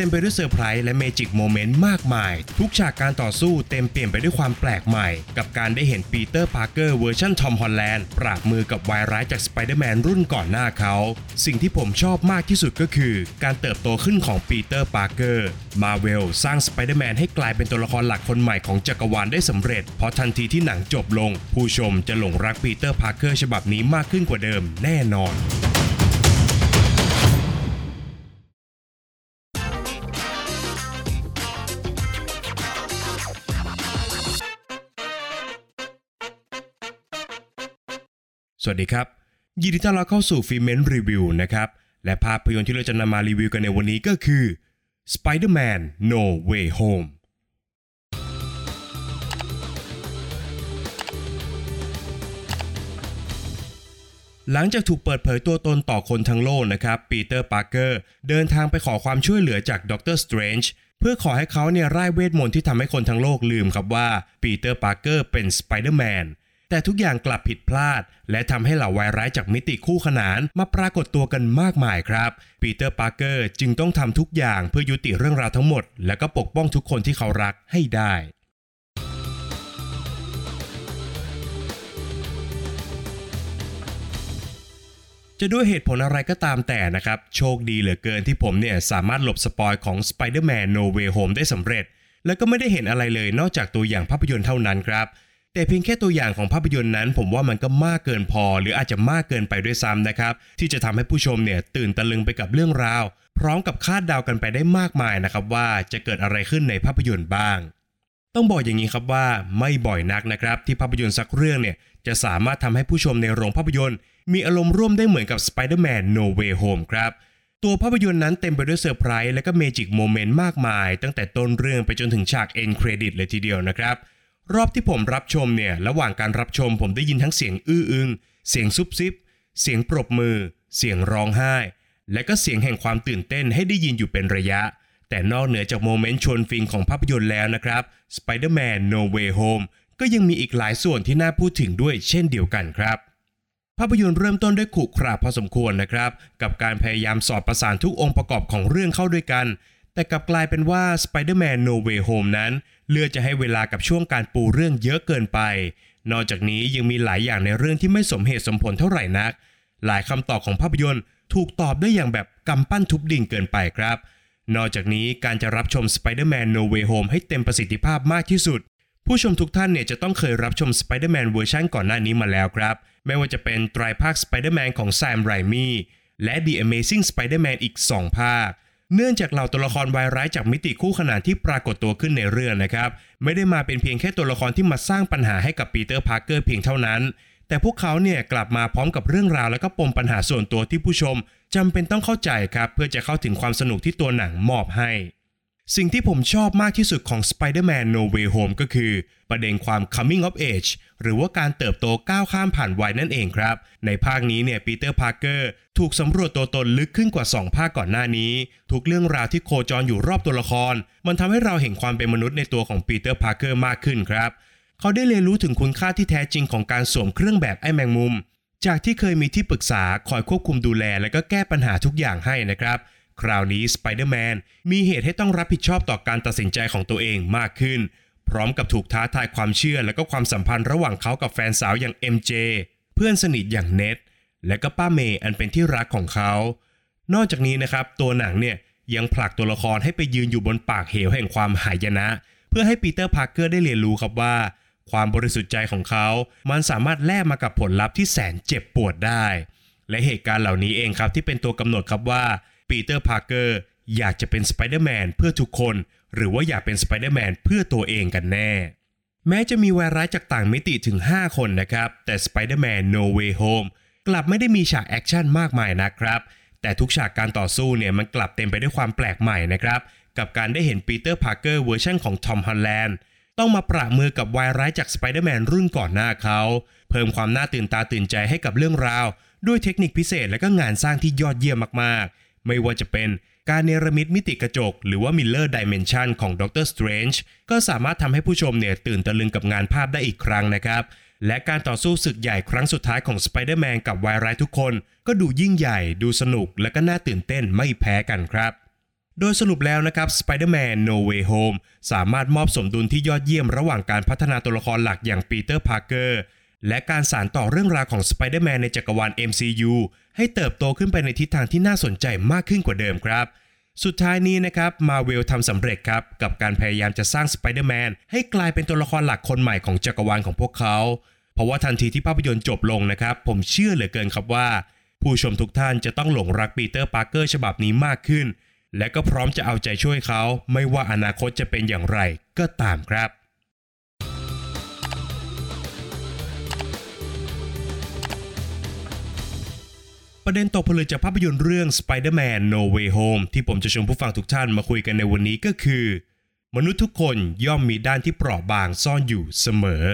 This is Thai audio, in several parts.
เต็มไปด้วยเซอร์ไพรส์และ magic moment มากมาย ทุกฉากการต่อสู้เต็มเปี่ยมไปด้วยความแปลกใหม่ กับการได้เห็นปีเตอร์พาร์เกอร์เวอร์ชันทอมฮอลแลนด์ปราบมือกับวายร้ายจากสไปเดอร์แมนรุ่นก่อนหน้าเขา สิ่งที่ผมชอบมากที่สุดก็คือ การเติบโตขึ้นของปีเตอร์พาร์เกอร์มาเวลสร้างสไปเดอร์แมนให้กลายเป็นตัวละครหลักคนใหม่ของจักรวาลได้สำเร็จ เพราะทันทีที่หนังจบลง ผู้ชมจะหลงรักปีเตอร์พาร์เกอร์ฉบับนี้มากขึ้นกว่าเดิมแน่นอน สวัสดีครับ ยินดีต้อนรับเข้าสู่ฟิเมนรีวิวนะครับ และภาพยนตร์ที่เราจะนำมารีวิวกันในวันนี้ก็คือ Spider-Man No Way Home หลังจากถูกเปิดเผยตัวตนต่อคนทั้งโลกนะครับ ปีเตอร์ ปาร์เกอร์ เดินทางไปขอความช่วยเหลือจาก Doctor Strange เพื่อขอให้เขาเนี่ยร่ายเวทมนต์ที่ทำให้คนทั้งโลกลืมครับว่าปีเตอร์ ปาร์เกอร์เป็นสไปเดอร์แมน แต่ทุกอย่างกลับผิดพลาด และทำให้เหล่าวายร้ายจากมิติคู่ขนานมาปรากฏตัวกันมากมายครับปีเตอร์ปาร์เกอร์จึงต้องทำทุกอย่างเพื่อยุติเรื่องราวทั้งหมด และก็ปกป้องทุกคนที่เขารักให้ได้จะด้วยเหตุผลอะไรก็ตามแต่นะครับ โชคดีเหลือเกินที่ผมเนี่ย สามารถหลบ spoil ของ Spider-Man No Way Home ได้สำเร็จ แล้วก็ไม่ได้เห็นอะไรเลยนอกจากตัวอย่างภาพยนตร์เท่านั้นครับ แต่เพียงแค่ตัวอย่างของภาพยนตร์นั้น ผมว่ามันก็มากเกินพอ หรืออาจจะมากเกินไปด้วยซ้ำนะครับ ที่จะทำให้ผู้ชมเนี่ยตื่นตะลึงไปกับเรื่องราว พร้อมกับคาดเดากันไปได้มากมายนะครับว่าจะเกิดอะไรขึ้นในภาพยนตร์บ้าง ต้องบอกอย่างนี้ครับว่าไม่บ่อยนักนะครับ ที่ภาพยนตร์สักเรื่องเนี่ยจะสามารถทำให้ผู้ชมในโรงภาพยนตร์ มีอารมณ์ร่วมได้เหมือนกับ Spider-Man No Way Home ครับตัวภาพยนตร์นั้นเต็มไปด้วยเซอร์ไพรส์และก็ magic moment มากมาย ตั้งแต่ต้นเรื่องไปจนถึงฉาก end credit เลยทีเดียวนะครับ รอบที่ผมรับชมเนี่ยระหว่างการรับชมผมได้ยินทั้งเสียงอื้ออึง เสียงซุบซิบ เสียงปรบมือ เสียงร้องไห้ และก็เสียงแห่งความตื่นเต้นให้ได้ยินอยู่เป็นระยะ แต่นอกเหนือจากโมเมนต์ชวนฟินของภาพยนตร์แล้วนะครับ Spider-Man No Way Home ก็ยังมีอีกหลายส่วนที่น่าพูดถึงด้วยเช่นเดียวกันครับภาพยนตร์เริ่มต้นด้วยขรุขระพอสมควรนะครับ กับการพยายามสอดประสานทุกองค์ประกอบของเรื่องเข้าด้วยกัน แต่กลับกลายเป็นว่า Spider-Man No Way Home นั้น เลือกจะให้เวลากับช่วงการปูเรื่องเยอะเกินไป นอกจากนี้ยังมีหลายอย่างในเรื่องที่ไม่สมเหตุสมผลเท่าไหร่นัก หลายคำตอบของภาพยนตร์ถูกตอบได้อย่างแบบกำปั้นทุบดิ่งเกินไปครับ นอกจากนี้การจะรับชม Spider-Man No Way Home ให้เต็มประสิทธิภาพมากที่สุด ผู้ชมทุกท่านเนี่ยจะต้องเคยรับชม Spider-Man เวอร์ชันก่อนหน้านี้มาแล้วครับ ไม่ว่าจะเป็นไตรภาค Spider-Man ของ Sam Raimi และ The Amazing Spider-Man อีก 2 ภาค เนื่องจากเหล่าตัวละครวายร้ายจากมิติคู่ขนานที่ปรากฏตัวขึ้นในเรื่องนะครับ ไม่ได้มาเป็นเพียงแค่ตัวละครที่มาสร้างปัญหาให้กับปีเตอร์พาร์เกอร์เพียงเท่านั้น แต่พวกเขาเนี่ยกลับมาพร้อมกับเรื่องราวและก็ปมปัญหาส่วนตัวที่ผู้ชมจำเป็นต้องเข้าใจครับเพื่อจะเข้าถึงความสนุกที่ตัวหนังมอบให้ สิ่งที่ผมชอบมากที่สุดของ Spider-Man No Way Home ก็คือ ประเด็นความ coming of age หรือว่าการเติบโตก้าวข้ามผ่านวัยนั่นเองครับ ในภาคนี้เนี่ยปีเตอร์พาร์เกอร์ถูกสำรวจตัวตนลึกขึ้นกว่า 2 ภาคก่อนหน้านี้ ทุกเรื่องราวที่โคจรอยู่รอบตัวละคร มันทำให้เราเห็นความเป็นมนุษย์ในตัวของปีเตอร์พาร์เกอร์มากขึ้นครับ เขาได้เรียนรู้ถึงคุณค่าที่แท้จริงของการสวมเครื่องแบบไอ้แมงมุม จากที่เคยมีที่ปรึกษาคอยควบคุมดูแล และก็แก้ปัญหาทุกอย่างให้นะครับ คราวนี้สไปเดอร์แมนมีเหตุให้ต้องรับผิดชอบต่อการตัดสินใจของตัวเองมากขึ้น พร้อมกับถูกท้าทายความเชื่อและก็ความสัมพันธ์ระหว่างเขากับแฟนสาวอย่าง MJ เพื่อนสนิทอย่างเน็ดและก็ป้าเมย์อันเป็นที่รักของเขา นอกจากนี้นะครับตัวหนังเนี่ยยังผลักตัวละครให้ไปยืนอยู่บนปากเหวแห่งความหายนะ เพื่อให้ปีเตอร์พาร์เกอร์ได้เรียนรู้ครับว่า ความบริสุทธิ์ใจของเขา มันสามารถแลกมากับผลลัพธ์ที่แสนเจ็บปวดได้ และเหตุการณ์เหล่านี้เองครับที่เป็นตัวกำหนดครับว่า ปีเตอร์พาร์เกอร์อยากจะเป็นสไปเดอร์แมนเพื่อทุกคน หรือว่าอยากเป็นสไปเดอร์แมนเพื่อตัวเองกันแน่ แม้จะมีวายร้ายจากต่างมิติถึง 5 คนนะครับ แต่ Spider-Man No Way Home กลับไม่ได้มีฉากแอคชั่นมากมายนะครับ แต่ทุกฉากการต่อสู้เนี่ยมันกลับเต็มไปด้วยความแปลกใหม่นะครับ กับการได้เห็นปีเตอร์พาร์เกอร์เวอร์ชันของทอมฮอลแลนด์ต้องมาประมือกับวายร้ายจากสไปเดอร์แมนรุ่นก่อนหน้าเขา เพิ่มความน่าตื่นตาตื่นใจให้กับเรื่องราว ด้วยเทคนิคพิเศษและก็งานสร้างที่ยอดเยี่ยมมากๆ ไม่ว่าจะเป็นการเนรมิตมิติกระจก หรือว่า Mirror Dimension ของด็อกเตอร์สเตรนจ์ก็สามารถทำให้ผู้ชมเนี่ยตื่นตะลึงกับงานภาพได้อีกครั้งนะครับ และการต่อสู้ศึกใหญ่ครั้งสุดท้ายของสไปเดอร์แมนกับวายร้ายทุกคน ก็ดูยิ่งใหญ่ ดูสนุก และก็น่าตื่นเต้นไม่แพ้กันครับโดยสรุปแล้วนะครับ Spider-Man No Way Home สามารถมอบสมดุลที่ยอดเยี่ยมระหว่างการพัฒนาตัวละครหลักอย่างปีเตอร์พาร์เกอร์และการสานต่อเรื่องราวของ Spider-Man ในจักรวาล MCU ให้เติบโตขึ้นไปในทิศทางที่น่าสนใจมากขึ้นกว่าเดิมครับ สุดท้ายนี้นะครับมาเวลทำสำเร็จครับ กับการพยายามจะสร้าง Spider-Man ให้กลายเป็นตัวละครหลักคนใหม่ของจักรวาลของพวกเขา เพราะว่าทันทีที่ภาพยนตร์จบลงนะครับ ผมเชื่อเหลือเกินครับว่า ผู้ชมทุกท่านจะต้องหลงรักปีเตอร์ปาร์เกอร์ฉบับนี้มากขึ้น และก็พร้อมจะเอาใจช่วยเขา ไม่ว่าอนาคตจะเป็นอย่างไรก็ตามครับ ประเด็นตกผลึกจากภาพยนตร์เรื่อง Spider-Man No Way Home ที่ผมจะชวนผู้ฟังทุกท่านมาคุยกันในวันนี้ก็คือ มนุษย์ทุกคนย่อมมีด้านที่เปราะบางซ่อนอยู่เสมอ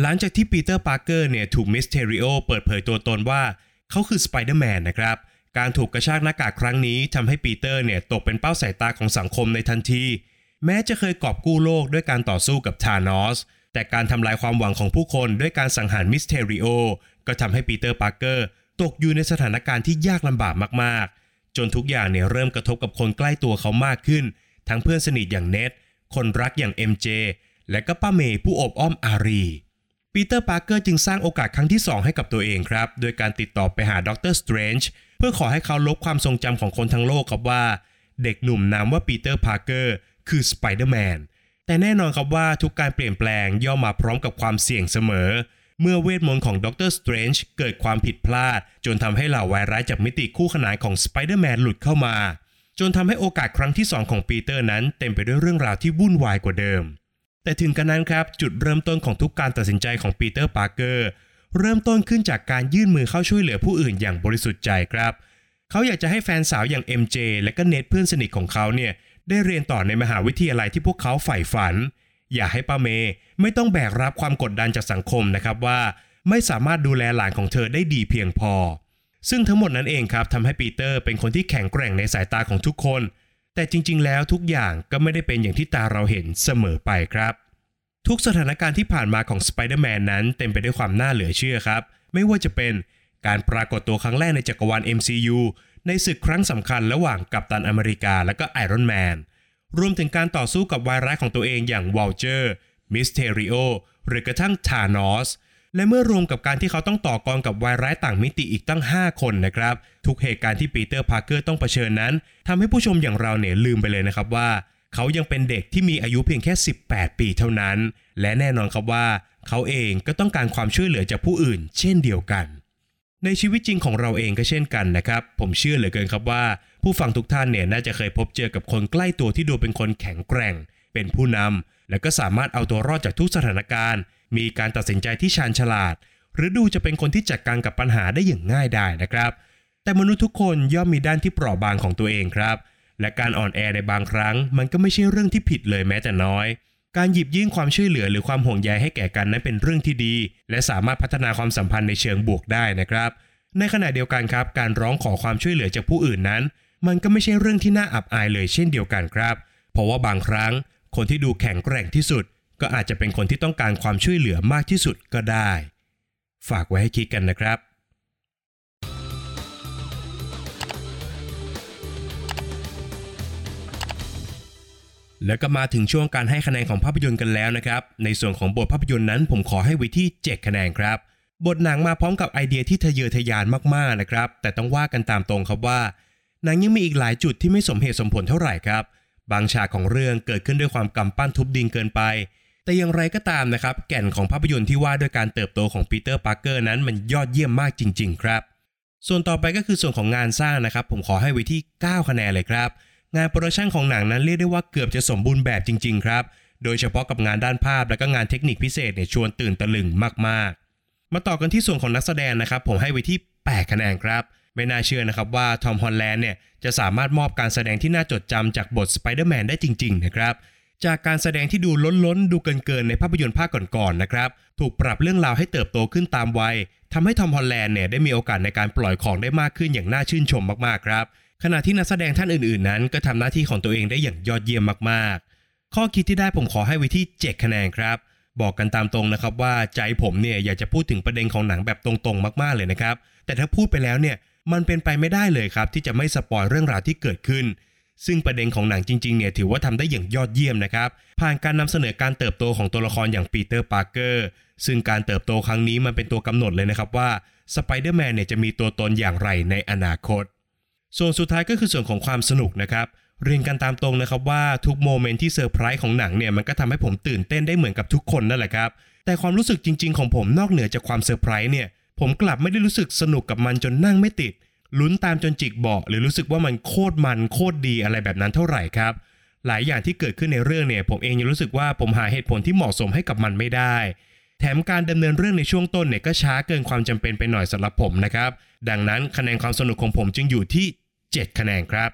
หลังจากที่ปีเตอร์ปาร์เกอร์เนี่ยถูกมิสเทริโอเปิดเผยตัวตนว่า เขาคือสไปเดอร์แมนนะครับ การถูกกระชากหน้ากากครั้งนี้ทำให้ปีเตอร์เนี่ยตกเป็นเป้าสายตาของสังคมในทันที แม้จะเคยกอบกู้โลกด้วยการต่อสู้กับธานอสแต่การทำลายความหวังของผู้คนด้วยการสังหารมิสเทริโอก็ทำให้ปีเตอร์ปาร์เกอร์ ตกอยู่ในสถานการณ์ที่ยากลำบากมากๆ จนทุกอย่างเนี่ยเริ่มกระทบกับคนใกล้ตัวเขามากขึ้น ทั้งเพื่อนสนิทอย่างเน็ดคนรักอย่าง MJ และก็ป้าเมย์ผู้อบอ้อมอารี ปีเตอร์ปาร์เกอร์จึงสร้างโอกาสครั้งที่ 2 ให้กับตัวเองครับ โดยการติดต่อไปหาด็อกเตอร์สเตรนจ์เพื่อขอให้เขาลบความทรงจำของคนทั้งโลกครับว่า เด็กหนุ่มนามว่าปีเตอร์พาร์เกอร์คือสไปเดอร์แมนแต่แน่นอนครับว่าทุกการเปลี่ยนแปลงย่อมมาพร้อมกับความเสี่ยงเสมอ เมื่อเวทมนต์ของด็อกเตอร์สเตรนจ์เกิดความผิดพลาด จนทำให้เหล่าวายร้ายจากมิติคู่ขนานของสไปเดอร์แมนหลุดเข้ามา จนทำให้โอกาสครั้งที่ 2 ของปีเตอร์นั้นเต็มไปด้วยเรื่องราวที่วุ่นวายกว่าเดิม แต่ถึงกระนั้นครับ จุดเริ่มต้นของทุกการตัดสินใจของปีเตอร์ปาร์เกอร์เริ่มต้นขึ้นจากการยื่นมือเข้าช่วยเหลือผู้อื่นอย่างบริสุทธิ์ใจครับ เขาอยากจะให้แฟนสาวอย่าง MJ และก็เน็ดเพื่อนสนิทของเขาเนี่ยได้เรียนต่อในมหาวิทยาลัยที่พวกเขาใฝ่ฝัน อยากให้ป้าเมย์ไม่ต้องแบกรับความกดดันจากสังคมนะครับว่า ไม่สามารถดูแลหลานของเธอได้ดีเพียงพอ ซึ่งทั้งหมดนั้นเองครับทำให้ปีเตอร์เป็นคนที่แข็งแกร่งในสายตาของทุกคน แต่จริง ๆ แล้วทุกอย่างก็ไม่ได้เป็นอย่างที่ตาเราเห็นเสมอไปครับ ทุกสถานการณ์ที่ผ่านมาของสไปเดอร์แมนนั้นเต็มไปด้วยความน่าเหลือเชื่อครับ ไม่ว่าจะเป็นการปรากฏตัวครั้งแรกในจักรวาล MCU ในศึกครั้งสำคัญระหว่างกัปตันอเมริกาและก็ไอรอนแมน รวมถึงการต่อสู้กับวายร้ายของตัวเองอย่างวัลเจอร์มิสเทริโอหรือกระทั่งธานอสและเมื่อรวมกับการที่เขาต้องต่อกรกับวายร้ายต่างมิติอีกตั้ง 5 คนนะครับ ทุกเหตุการณ์ที่ปีเตอร์พาร์เกอร์ต้องเผชิญนั้นทำให้ผู้ชมอย่างเราเนี่ยลืมไปเลยนะครับว่า เขายังเป็นเด็กที่มีอายุเพียงแค่ 18 ปีเท่านั้น และแน่นอนครับว่า เขาเองก็ต้องการความช่วยเหลือจากผู้อื่น เช่นเดียวกัน ในชีวิตจริงของเราเองก็เช่นกันนะครับ ผมเชื่อเหลือเกินครับว่า ผู้ฟังทุกท่านเนี่ยน่าจะเคยพบเจอกับคนใกล้ตัวที่ดูเป็นคนแข็งแกร่ง เป็นผู้นำและก็สามารถเอาตัวรอดจากทุกสถานการณ์ มีการตัดสินใจที่ชาญฉลาด หรือดูจะเป็นคนที่จัดการกับปัญหาได้อย่างง่ายได้นะครับ แต่มนุษย์ทุกคนย่อมมีด้านที่เปราะบางของตัวเองครับ และการอ่อนแอในบางครั้ง มันก็ไม่ใช่เรื่องที่ผิดเลยแม้แต่น้อย การหยิบยื่นความช่วยเหลือหรือความห่วงใยให้แก่กันนั้นเป็นเรื่องที่ดี และสามารถพัฒนาความสัมพันธ์ในเชิงบวกได้นะครับ ในขณะเดียวกันครับ การร้องขอความช่วยเหลือจากผู้อื่นนั้น มันก็ไม่ใช่เรื่องที่น่าอับอายเลยเช่นเดียวกันครับ เพราะว่าบางครั้งคนที่ดูแข็งแกร่งที่สุด ก็อาจจะเป็นคนที่ต้องการความช่วยเหลือมากที่สุดก็ได้ ฝากไว้ให้คิดกันนะครับ แล้วก็มาถึงช่วงการให้คะแนนของภาพยนตร์กันแล้วนะครับ ในส่วนของบทภาพยนตร์นั้น ผมขอให้ไว้ที่ 7 คะแนนครับบทหนังมาพร้อมกับไอเดียที่ทะเยอทะยานมากๆนะครับ แต่ต้องว่ากันตามตรงครับว่า หนังยังมีอีกหลายจุดที่ไม่สมเหตุสมผลเท่าไหร่ครับ บางฉากของเรื่องเกิดขึ้นด้วยความกำปั้นทุบดินเกินไป แต่อย่างไรก็ตามนะครับ แก่นของภาพยนตร์ที่ว่าด้วยการเติบโตของปีเตอร์ปาร์เกอร์นั้นมันยอดเยี่ยมมากจริง ๆ ครับ ส่วนต่อไปก็คือส่วนของงานสร้างนะครับ ผมขอให้ไว้ที่ 9 คะแนนเลยครับ งาน production ของหนังนั้นเรียกได้ว่าเกือบจะสมบูรณ์แบบจริง ๆ ครับ โดยเฉพาะกับงานด้านภาพและก็งานเทคนิคพิเศษเนี่ยชวนตื่นตะลึงมากๆ มาต่อกันที่ส่วนของนักแสดงนะครับ ผมให้ไว้ที่ 8 คะแนนครับ ไม่น่าเชื่อนะครับว่าทอมฮอลแลนด์เนี่ยจะสามารถมอบการแสดงที่น่าจดจำจากบทสไปเดอร์แมนได้จริง ๆ นะครับ จากการแสดงที่ดูล้นๆ ดูเกินๆในภาพยนตร์ภาคก่อนๆนะครับ ถูกปรับเรื่องราวให้เติบโตขึ้นตามวัยทำให้ทอมฮอลแลนด์เนี่ยได้มีโอกาสในการปล่อยของได้มากขึ้นอย่างน่าชื่นชมมากๆครับ ขณะที่นักแสดงท่านอื่นๆนั้น ก็ทำหน้าที่ของตัวเองได้อย่างยอดเยี่ยมมากๆ ข้อคิดที่ได้ผมขอให้ไว้ที่ 7 คะแนนครับบอกกันตามตรงนะครับว่าใจผมเนี่ยอยากจะพูดถึงประเด็นของหนังแบบตรงๆ มากๆเลยนะครับ แต่ถ้าพูดไปแล้วเนี่ย มันเป็นไปไม่ได้เลยครับ ที่จะไม่ spoil เรื่องราวที่เกิดขึ้น ซึ่งประเด็นของหนังจริงๆเนี่ยถือว่าทำได้อย่างยอดเยี่ยมนะครับ ผ่านการนำเสนอการเติบโตของตัวละครอย่างปีเตอร์ปาร์เกอร์ซึ่งการเติบโตครั้งนี้มันเป็นตัวกำหนดเลยนะครับว่าสไปเดอร์แมนเนี่ยจะมีตัวตนอย่างไรในอนาคต ส่วนสุดท้ายก็คือส่วนของความสนุกนะครับเรียนกันตามตรงนะครับว่าทุก moment ที่เซอร์ไพรส์ของหนังเนี่ยมันก็ทำให้ผมตื่นเต้นได้เหมือนกับทุกคนนั่นแหละครับ แต่ความรู้สึกจริง ๆ ของผมนอกเหนือจากความเซอร์ไพรส์เนี่ย ผมกลับไม่ได้รู้สึกสนุกกับมันจนนั่งไม่ติด ลุ้นตามจนจิกเบาะหรือรู้สึกว่ามันโคตรมันโคตรดีอะไรแบบนั้นเท่าไหร่ครับ หลายอย่างที่เกิดขึ้นในเรื่องเนี่ย ผมเองยังรู้สึกว่าผมหาเหตุผลที่เหมาะสมให้กับมันไม่ได้ แถมการดำเนินเรื่องในช่วงต้นเนี่ยก็ช้าเกินความจำเป็นไปหน่อยสำหรับผมนะครับ ดังนั้นคะแนนความสนุกของผมจึงอยู่ที่ 7 คะแนนครับ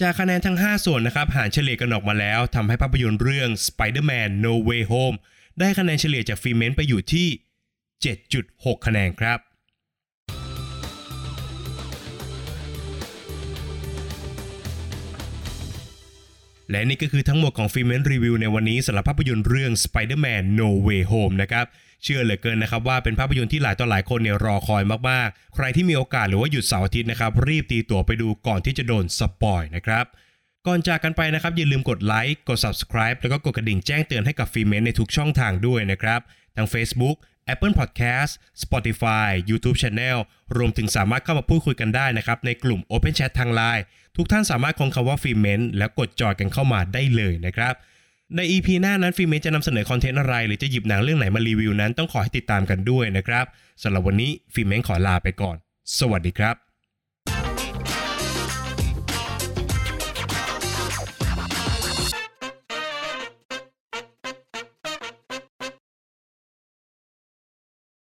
จากคะแนนทั้ง 5 ส่วนนะครับ หารเฉลี่ยกันออกมาแล้วทำให้ภาพยนตร์เรื่อง Spider-Man No Way Home ได้คะแนนเฉลี่ยจากฟิเมนไปอยู่ที่ 7.6 คะแนนครับ และนี่ก็คือทั้งหมดของฟิเมนรีวิวในวันนี้สำหรับภาพยนตร์เรื่อง Spider-Man No Way Home นะครับเชื่อเหลือเกินนะครับว่าเป็นภาพยนตร์ที่หลายต่อหลายคนเนี่ยรอคอยมากๆ ใครที่มีโอกาสหรือว่าหยุดเสาร์อาทิตย์นะครับ รีบตีตั๋วไปดูก่อนที่จะโดน spoil นะครับ ก่อนจากกันไปนะครับ อย่าลืมกดไลค์กด subscribe แล้วก็กดกระดิ่งแจ้งเตือนให้กับฟิเมนในทุกช่องทางด้วยนะครับทั้ง Facebook Apple Podcast Spotify YouTube Channel รวมถึงสามารถเข้ามาพูดคุยกันได้นะครับในกลุ่ม Open Chat ทาง Line ทุกท่านสามารถค้นคำว่าฟิเมนแล้วกดจอยกันเข้ามาได้เลยนะครับ ใน EP หน้านั้นฟิเมนจะนำเสนอ content อะไร หรือจะหยิบหนังเรื่องไหนมารีวิวนั้นต้องขอให้ติดตามกันด้วยนะครับสำหรับวันนี้ฟิเมนขอลาไปก่อน สวัสดีครับ